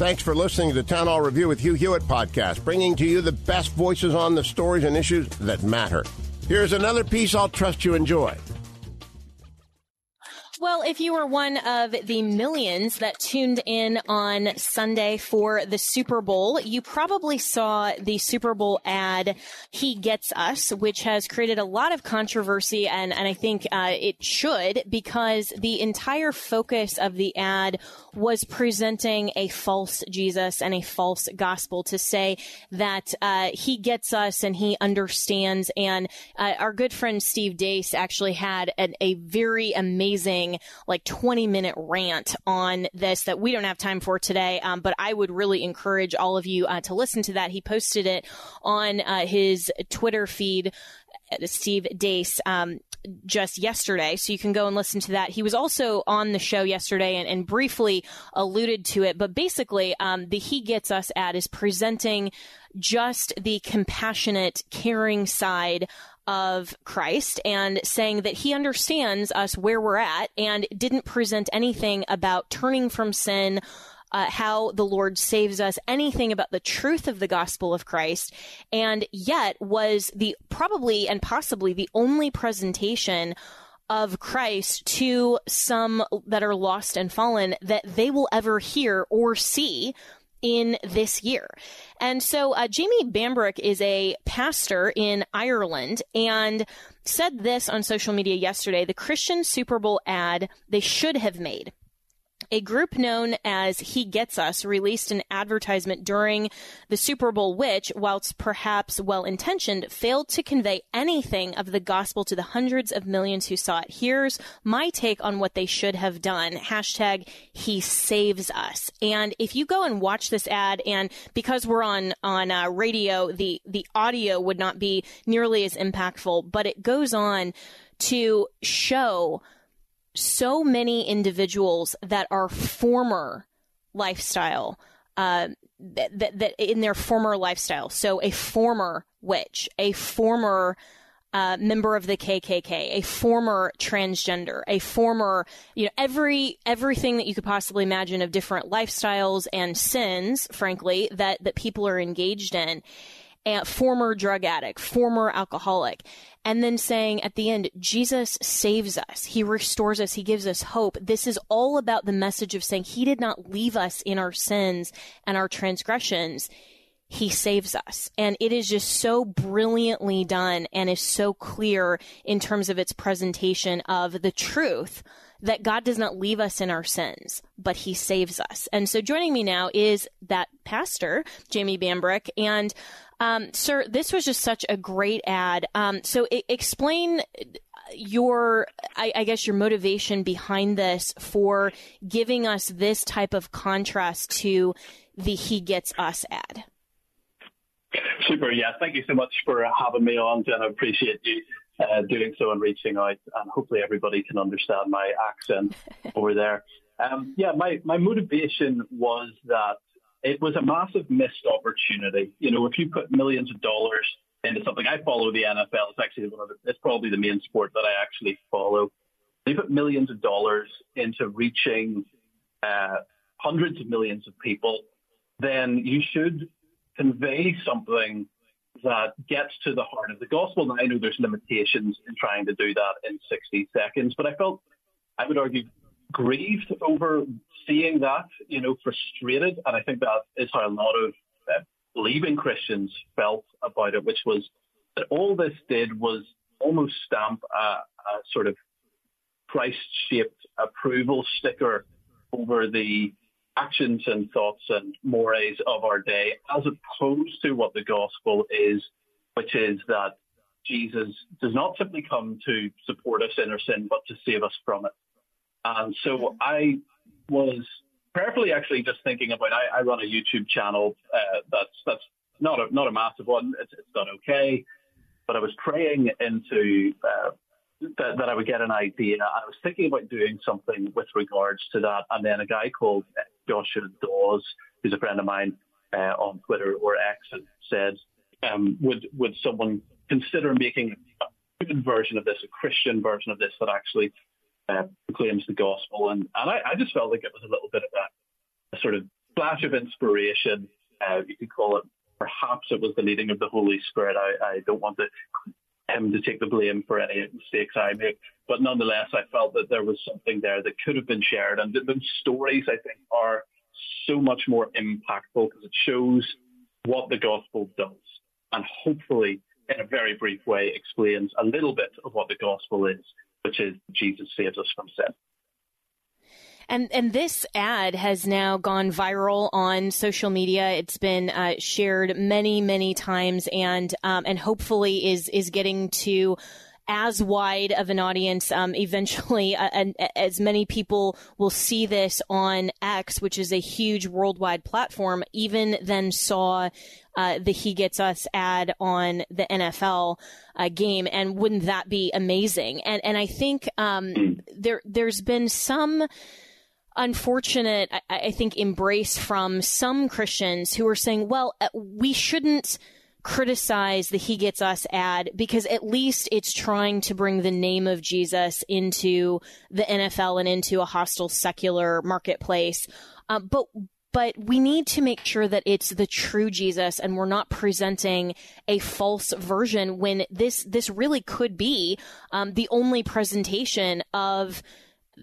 Thanks for listening to the Town Hall Review with Hugh Hewitt podcast, bringing to you the best voices on the stories and issues that matter. Here's another piece I'll trust you enjoy. Well, if you were one of the millions that tuned in on Sunday for the Super Bowl, you probably saw the Super Bowl ad, He Gets Us, which has created a lot of controversy, and, and I think uh, it should, because the entire focus of the ad was presenting a false Jesus and a false gospel to say that uh, He gets us and He understands. And uh, our good friend Steve Deace actually had an, a very amazing like 20 minute rant on this that we don't have time for today. Um, but I would really encourage all of you uh, to listen to that. He posted it on uh, his Twitter feed. Uh, Steve Deace, um, just yesterday. So you can go and listen to that. He was also on the show yesterday and, and briefly alluded to it. But basically, um, the He Gets Us ad is presenting just the compassionate, caring side of Christ and saying that he understands us where we're at and didn't present anything about turning from sin. Uh, how the Lord saves us, anything about the truth of the gospel of Christ, and yet was the probably and possibly the only presentation of Christ to some that are lost and fallen that they will ever hear or see in this year. And so uh, Jamie Bambrick is a pastor in Ireland and said this on social media yesterday the Christian Super Bowl ad they should have made a group known as He Gets Us released an advertisement during the Super Bowl, which, whilst perhaps well intentioned, failed to convey anything of the gospel to the hundreds of millions who saw it. Here's my take on what they should have done. Hashtag He Saves Us. And if you go and watch this ad, and because we're on on uh, radio, the the audio would not be nearly as impactful, but it goes on to show so many individuals that are former lifestyle uh, that, that, that in their former lifestyle. So a former witch, a former uh, member of the KKK, a former transgender, a former, you know, every everything that you could possibly imagine of different lifestyles and sins, frankly, that that people are engaged in. And former drug addict, former alcoholic and then saying at the end, Jesus saves us. He restores us. He gives us hope. This is all about the message of saying he did not leave us in our sins and our transgressions. He saves us. And it is just so brilliantly done and is so clear in terms of its presentation of the truth that God does not leave us in our sins, but he saves us. And so joining me now is that pastor, Jamie Bambrick. And um, sir, this was just such a great ad. Um, so I- explain your, I-, I guess, your motivation behind this for giving us this type of contrast to the "He Gets Us" ad. Super. Yeah. Thank you so much for having me on, Jen. I appreciate you uh, doing so and reaching out, and hopefully everybody can understand my accent over there. Um, yeah, my, my motivation was that it was a massive missed opportunity. You know, if you put millions of dollars into something, I follow the NFL. It's actually one of the, it's probably the main sport that I actually follow. You put millions of dollars into reaching uh, hundreds of millions of people, then you should convey something that gets to the heart of the gospel. Now, I know there's limitations in trying to do that in 60 seconds, but I felt, I would argue, grieved over seeing that, you know, frustrated. And I think that is how a lot of uh, believing Christians felt about it, which was that all this did was almost stamp a, a sort of Christ shaped approval sticker over the actions and thoughts and mores of our day, as opposed to what the gospel is, which is that Jesus does not simply come to support us in our sin, but to save us from it. And so I was prayerfully actually just thinking about. I, I run a YouTube channel uh, that's that's not a not a massive one. It's, it's done okay, but I was praying into uh, that, that I would get an idea. I was thinking about doing something with regards to that, and then a guy called Joshua Dawes, who's a friend of mine uh, on Twitter or X, said, um, "Would would someone consider making a good version of this, a Christian version of this that actually uh, proclaims the gospel?" And and I, I, just felt like it was a little bit of a, a sort of flash of inspiration. Uh, you could call it. Perhaps it was the leading of the Holy Spirit. I, I don't want to him to take the blame for any mistakes I make. But nonetheless, I felt that there was something there that could have been shared. And those stories, I think, are so much more impactful because it shows what the gospel does. And hopefully, in a very brief way, explains a little bit of what the gospel is, which is Jesus saves us from sin. And and this ad has now gone viral on social media. It's been uh, shared many many times, and um, and hopefully is is getting to as wide of an audience um, eventually, uh, and as many people will see this on X, which is a huge worldwide platform, even then saw uh, the He Gets Us ad on the NFL uh, game, and wouldn't that be amazing? And and I think um, there there's been some unfortunate, I, I, think, embrace from some Christians who are saying, well, uh, we shouldn't criticize the He Gets Us ad because at least it's trying to bring the name of Jesus into the NFL and into a hostile secular marketplace. Uh, but but we need to make sure that it's the true Jesus and we're not presenting a false version when this this really could be um, the only presentation of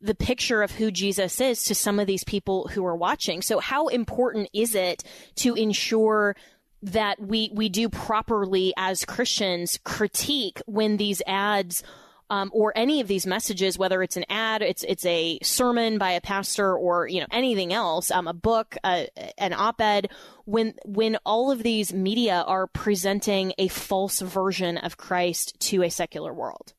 the picture of who Jesus is to some of these people who are watching. So how important is it to ensure that we we do properly as Christians critique when these ads um, or any of these messages, whether it's an ad, it's it's a sermon by a pastor, or you know anything else, um, a book, uh, an op-ed, when when all of these media are presenting a false version of Christ to a secular world.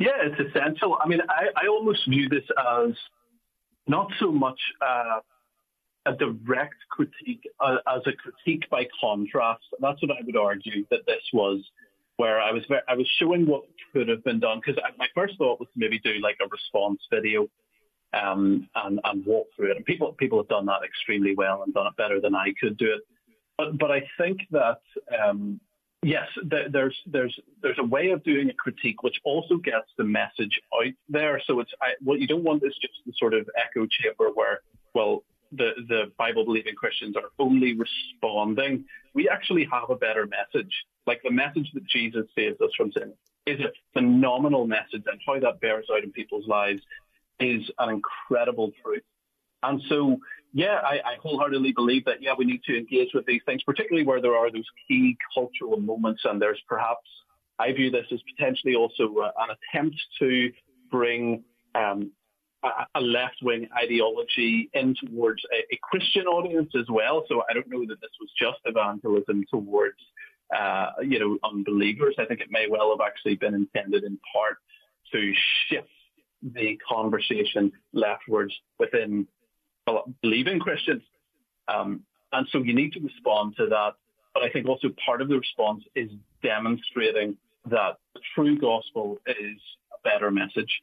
Yeah, it's essential. I mean, I, I almost view this as not so much uh, a direct critique uh, as a critique by contrast. That's what I would argue that this was, where I was very, I was showing what could have been done because my first thought was to maybe do like a response video um, and, and walk through it. And people people have done that extremely well and done it better than I could do it. But but I think that um, Yes, there's there's there's a way of doing a critique which also gets the message out there. So it's I, what you don't want is just the sort of echo chamber where well the the Bible believing Christians are only responding. We actually have a better message. Like the message that Jesus saves us from sin is a phenomenal message, and how that bears out in people's lives is an incredible truth. And so yeah, I, I, wholeheartedly believe that, yeah, we need to engage with these things, particularly where there are those key cultural moments. And there's perhaps, I view this as potentially also uh, an attempt to bring um, a left wing ideology in towards a, a, Christian audience as well. So I don't know that this was just evangelism towards, uh, you know, unbelievers. I think it may well have actually been intended in part to shift the conversation leftwards within believing Christians. Um, and so you need to respond to that. But I think also part of the response is demonstrating that the true gospel is a better message.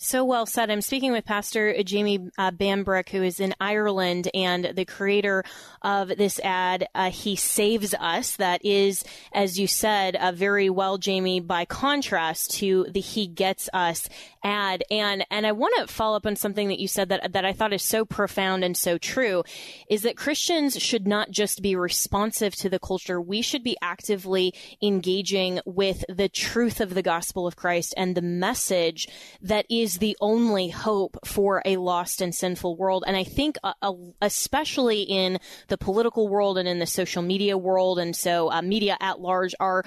So well said. I'm speaking with Pastor Jamie uh, Bambrick, who is in Ireland and the creator of this ad, uh, He Saves Us. That is, as you said, uh, very well, Jamie, by contrast to the He Gets Us ad. And, and I want to follow up on something that you said that, that I thought is so profound and so true is that Christians should not just be responsive to the culture. We should be actively engaging with the truth of the gospel of Christ and the message that is is the only hope for a lost and sinful world. And I think, uh, uh, especially in the political world and in the social media world, and so uh, media at large are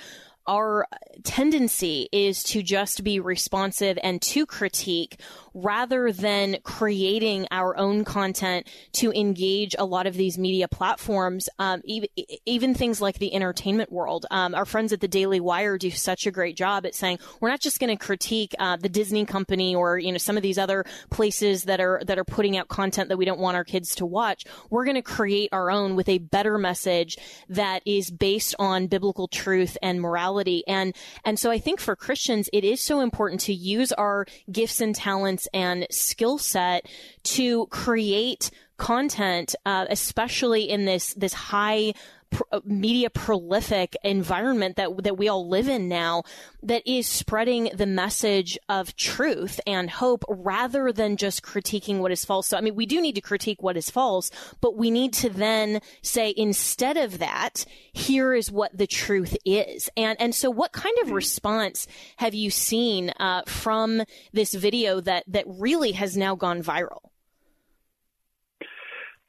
our tendency is to just be responsive and to critique rather than creating our own content to engage a lot of these media platforms, um, even, even, things like the entertainment world. Um, our friends at the Daily Wire do such a great job at saying we're not just going to critique uh, the Disney company or you know some of these other places that are that are putting out content that we don't want our kids to watch. We're going to create our own with a better message that is based on biblical truth and morality. And and so I think for Christians, it is so important to use our gifts and talents and skill set to create content, uh, especially in this this high uh, media prolific environment that that we all live in now that is spreading the message of truth and hope rather than just critiquing what is false. So I mean we do need to critique what is false, but we need to then say instead of that, here is what the truth is. And and so what kind of response have you seen uh, from this video that that really has now gone viral?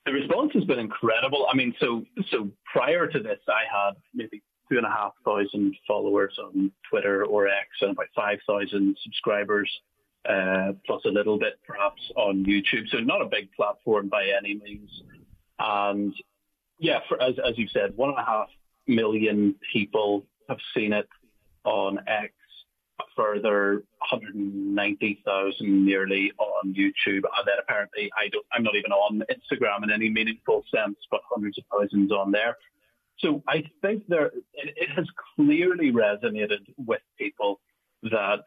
The response has been incredible. I mean, so so prior to this, I had maybe two and a half thousand followers on Twitter or X and about five thousand subscribers, uh, plus a little bit perhaps on YouTube. So not a big platform by any means. And yeah, for, as as you said, one and a half million people have seen it on X further 190,000 nearly on YouTube, and then apparently I don't, I'm not even on Instagram in any meaningful sense, but hundreds of thousands on there. So I think there it, it has clearly resonated with people that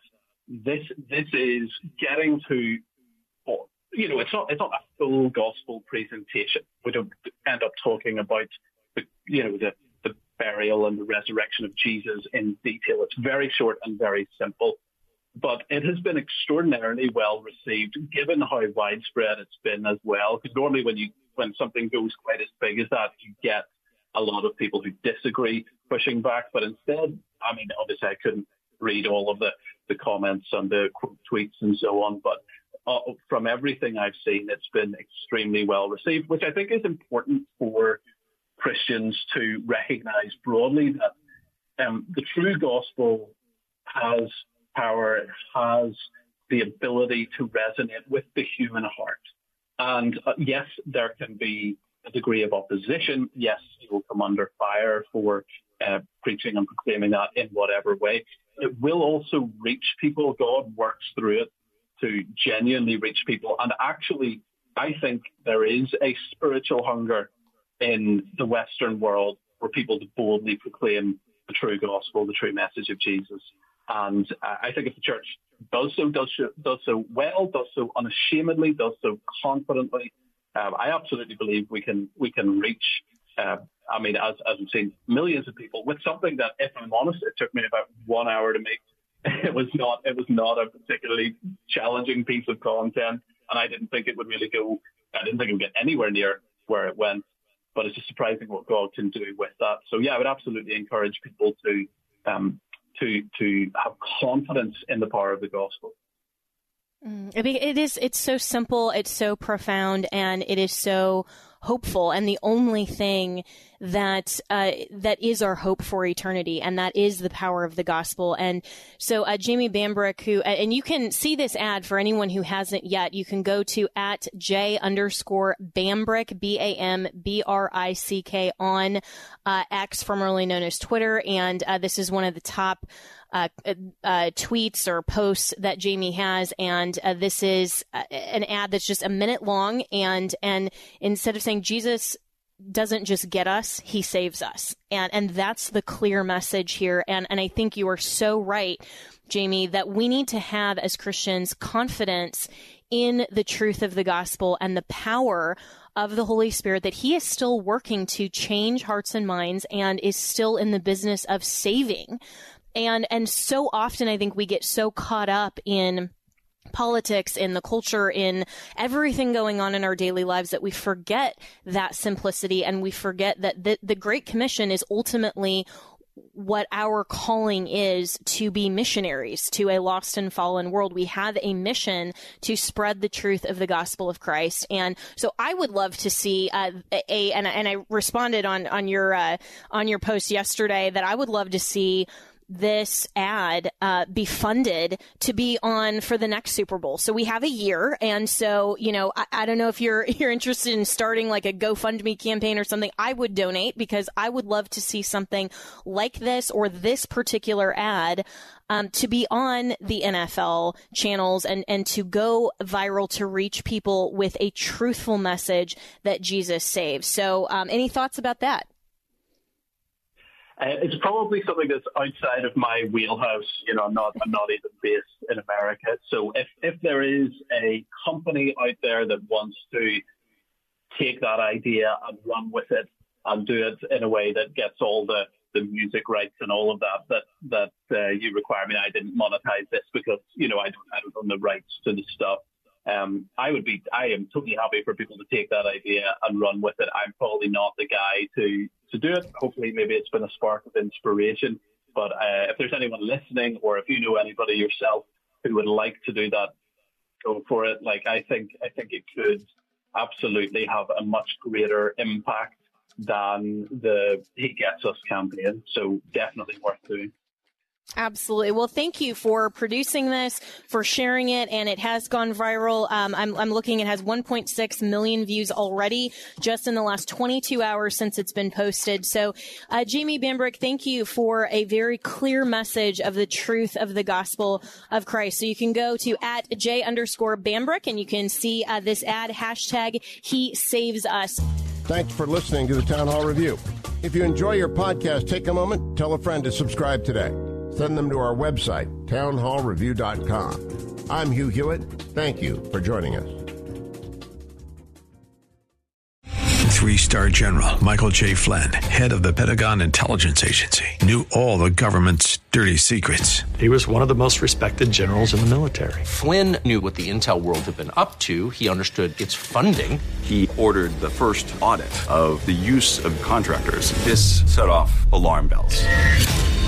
this this is getting to you know it's not it's not a full gospel presentation. We don't end up talking about the you know the burial and the resurrection of Jesus in detail. It's very short and very simple, but it has been extraordinarily well received given how widespread it's been as well. Because normally when you when something goes quite as big as that, you get a lot of people who disagree pushing back. But instead, I mean, obviously I couldn't read all of the, the comments and the tweets and so on, but uh, from everything I've seen, it's been extremely well received, which I think is important for Christians to recognize broadly that um, the true gospel has power, it has the ability to resonate with the human heart. And uh, yes, there can be a degree of opposition. Yes, you will come under fire for uh, preaching and proclaiming that in whatever way. It will also reach people. God works through it to genuinely reach people. And actually, I think there is a spiritual hunger in the Western world for people to boldly proclaim the true gospel, the true message of Jesus. And I think if the church does so, does so, does so well, does so unashamedly, does so confidently, um, I absolutely believe we can we can reach. Uh, I mean, as as we've seen, millions of people with something that, if I'm honest, it took me about one hour to make. It was not it was not a particularly challenging piece of content, and I didn't think it would really go. I didn't think it would get anywhere near where it went but it's just surprising what God can do with that. So yeah, I would absolutely encourage people to um, to to have confidence in the power of the gospel. Mm, it is. It's so simple. It's so profound, and it is so hopeful and the only thing that uh, that is our hope for eternity and that is the power of the gospel. And so uh, jamie bambrick who and you can see this ad for anyone who hasn't yet. You can go to at j underscore bambrick b-a-m-b-r-i-c-k on uh, x formerly known as twitter. And uh, this is one of the top uh, uh, tweets or posts that Jamie has, and uh, this is uh, an ad that's just a minute long. And and instead of saying Jesus doesn't just get us, he saves us. And and that's the clear message here. And and I think you are so right Jamie, that we need to have as Christians confidence in the truth of the gospel and the power of the Holy Spirit that He is still working to change hearts and minds and is still in the business of saving. And, and so often I think we get so caught up in politics, in the culture, in everything going on in our daily lives that we forget that simplicity and we forget that the, the Great Commission is ultimately what our calling is to be missionaries to a lost and fallen world. We have a mission to spread the truth of the gospel of Christ. And so I would love to see uh, a, and, and I responded on, on your, uh, on your post yesterday that I would love to see this ad uh, be funded to be on for the next Super Bowl. So we have a year, and so you know, I, I, don't know if you're you're interested in starting like a GoFundMe campaign or something. I would donate because I would love to see something like this or this particular ad. Um, to be on the NFL channels and, and to go viral to reach people with a truthful message that Jesus saves. So, um, any thoughts about that? Uh, it's probably something that's outside of my wheelhouse. You know, I'm not I'm not even based in America. So if if there is a company out there that wants to take that idea and run with it and do it in a way that gets all the the music rights and all of that that that uh, you require me. I didn't monetize this because you know I don't I don't own the rights to the stuff. Um, I would be I am totally happy for people to take that idea and run with it. I'm probably not the guy to to do it. Hopefully, maybe it's been a spark of inspiration. But uh, if there's anyone listening, or if you know anybody yourself who would like to do that, go for it. Like I think, I think it could absolutely have a much greater impact than the He Gets Us campaign. So definitely worth doing. Absolutely. Well, thank you for producing this, for sharing it, and it has gone viral. Um, I'm, I'm, looking, it has 1.6 million views already just in the last 22 hours since it's been posted. So, uh, Jamie Bambrick, thank you for a very clear message of the truth of the gospel of Christ. So you can go to at J underscore Bambrick and you can see uh, this ad hashtag He Saves Us. Thanks for listening to the Town Hall Review. If you enjoy your podcast, take a moment, tell a friend to subscribe today send them to our website, townhallreview.com. I'm Hugh Hewitt. Thank you for joining us. Three star general Michael J. Flynn, head of the Pentagon Intelligence Agency, knew all the government's dirty secrets. He was one of the most respected generals in the military. Flynn knew what the intel world had been up to, he understood its funding. He ordered the first audit of the use of contractors. This set off alarm bells.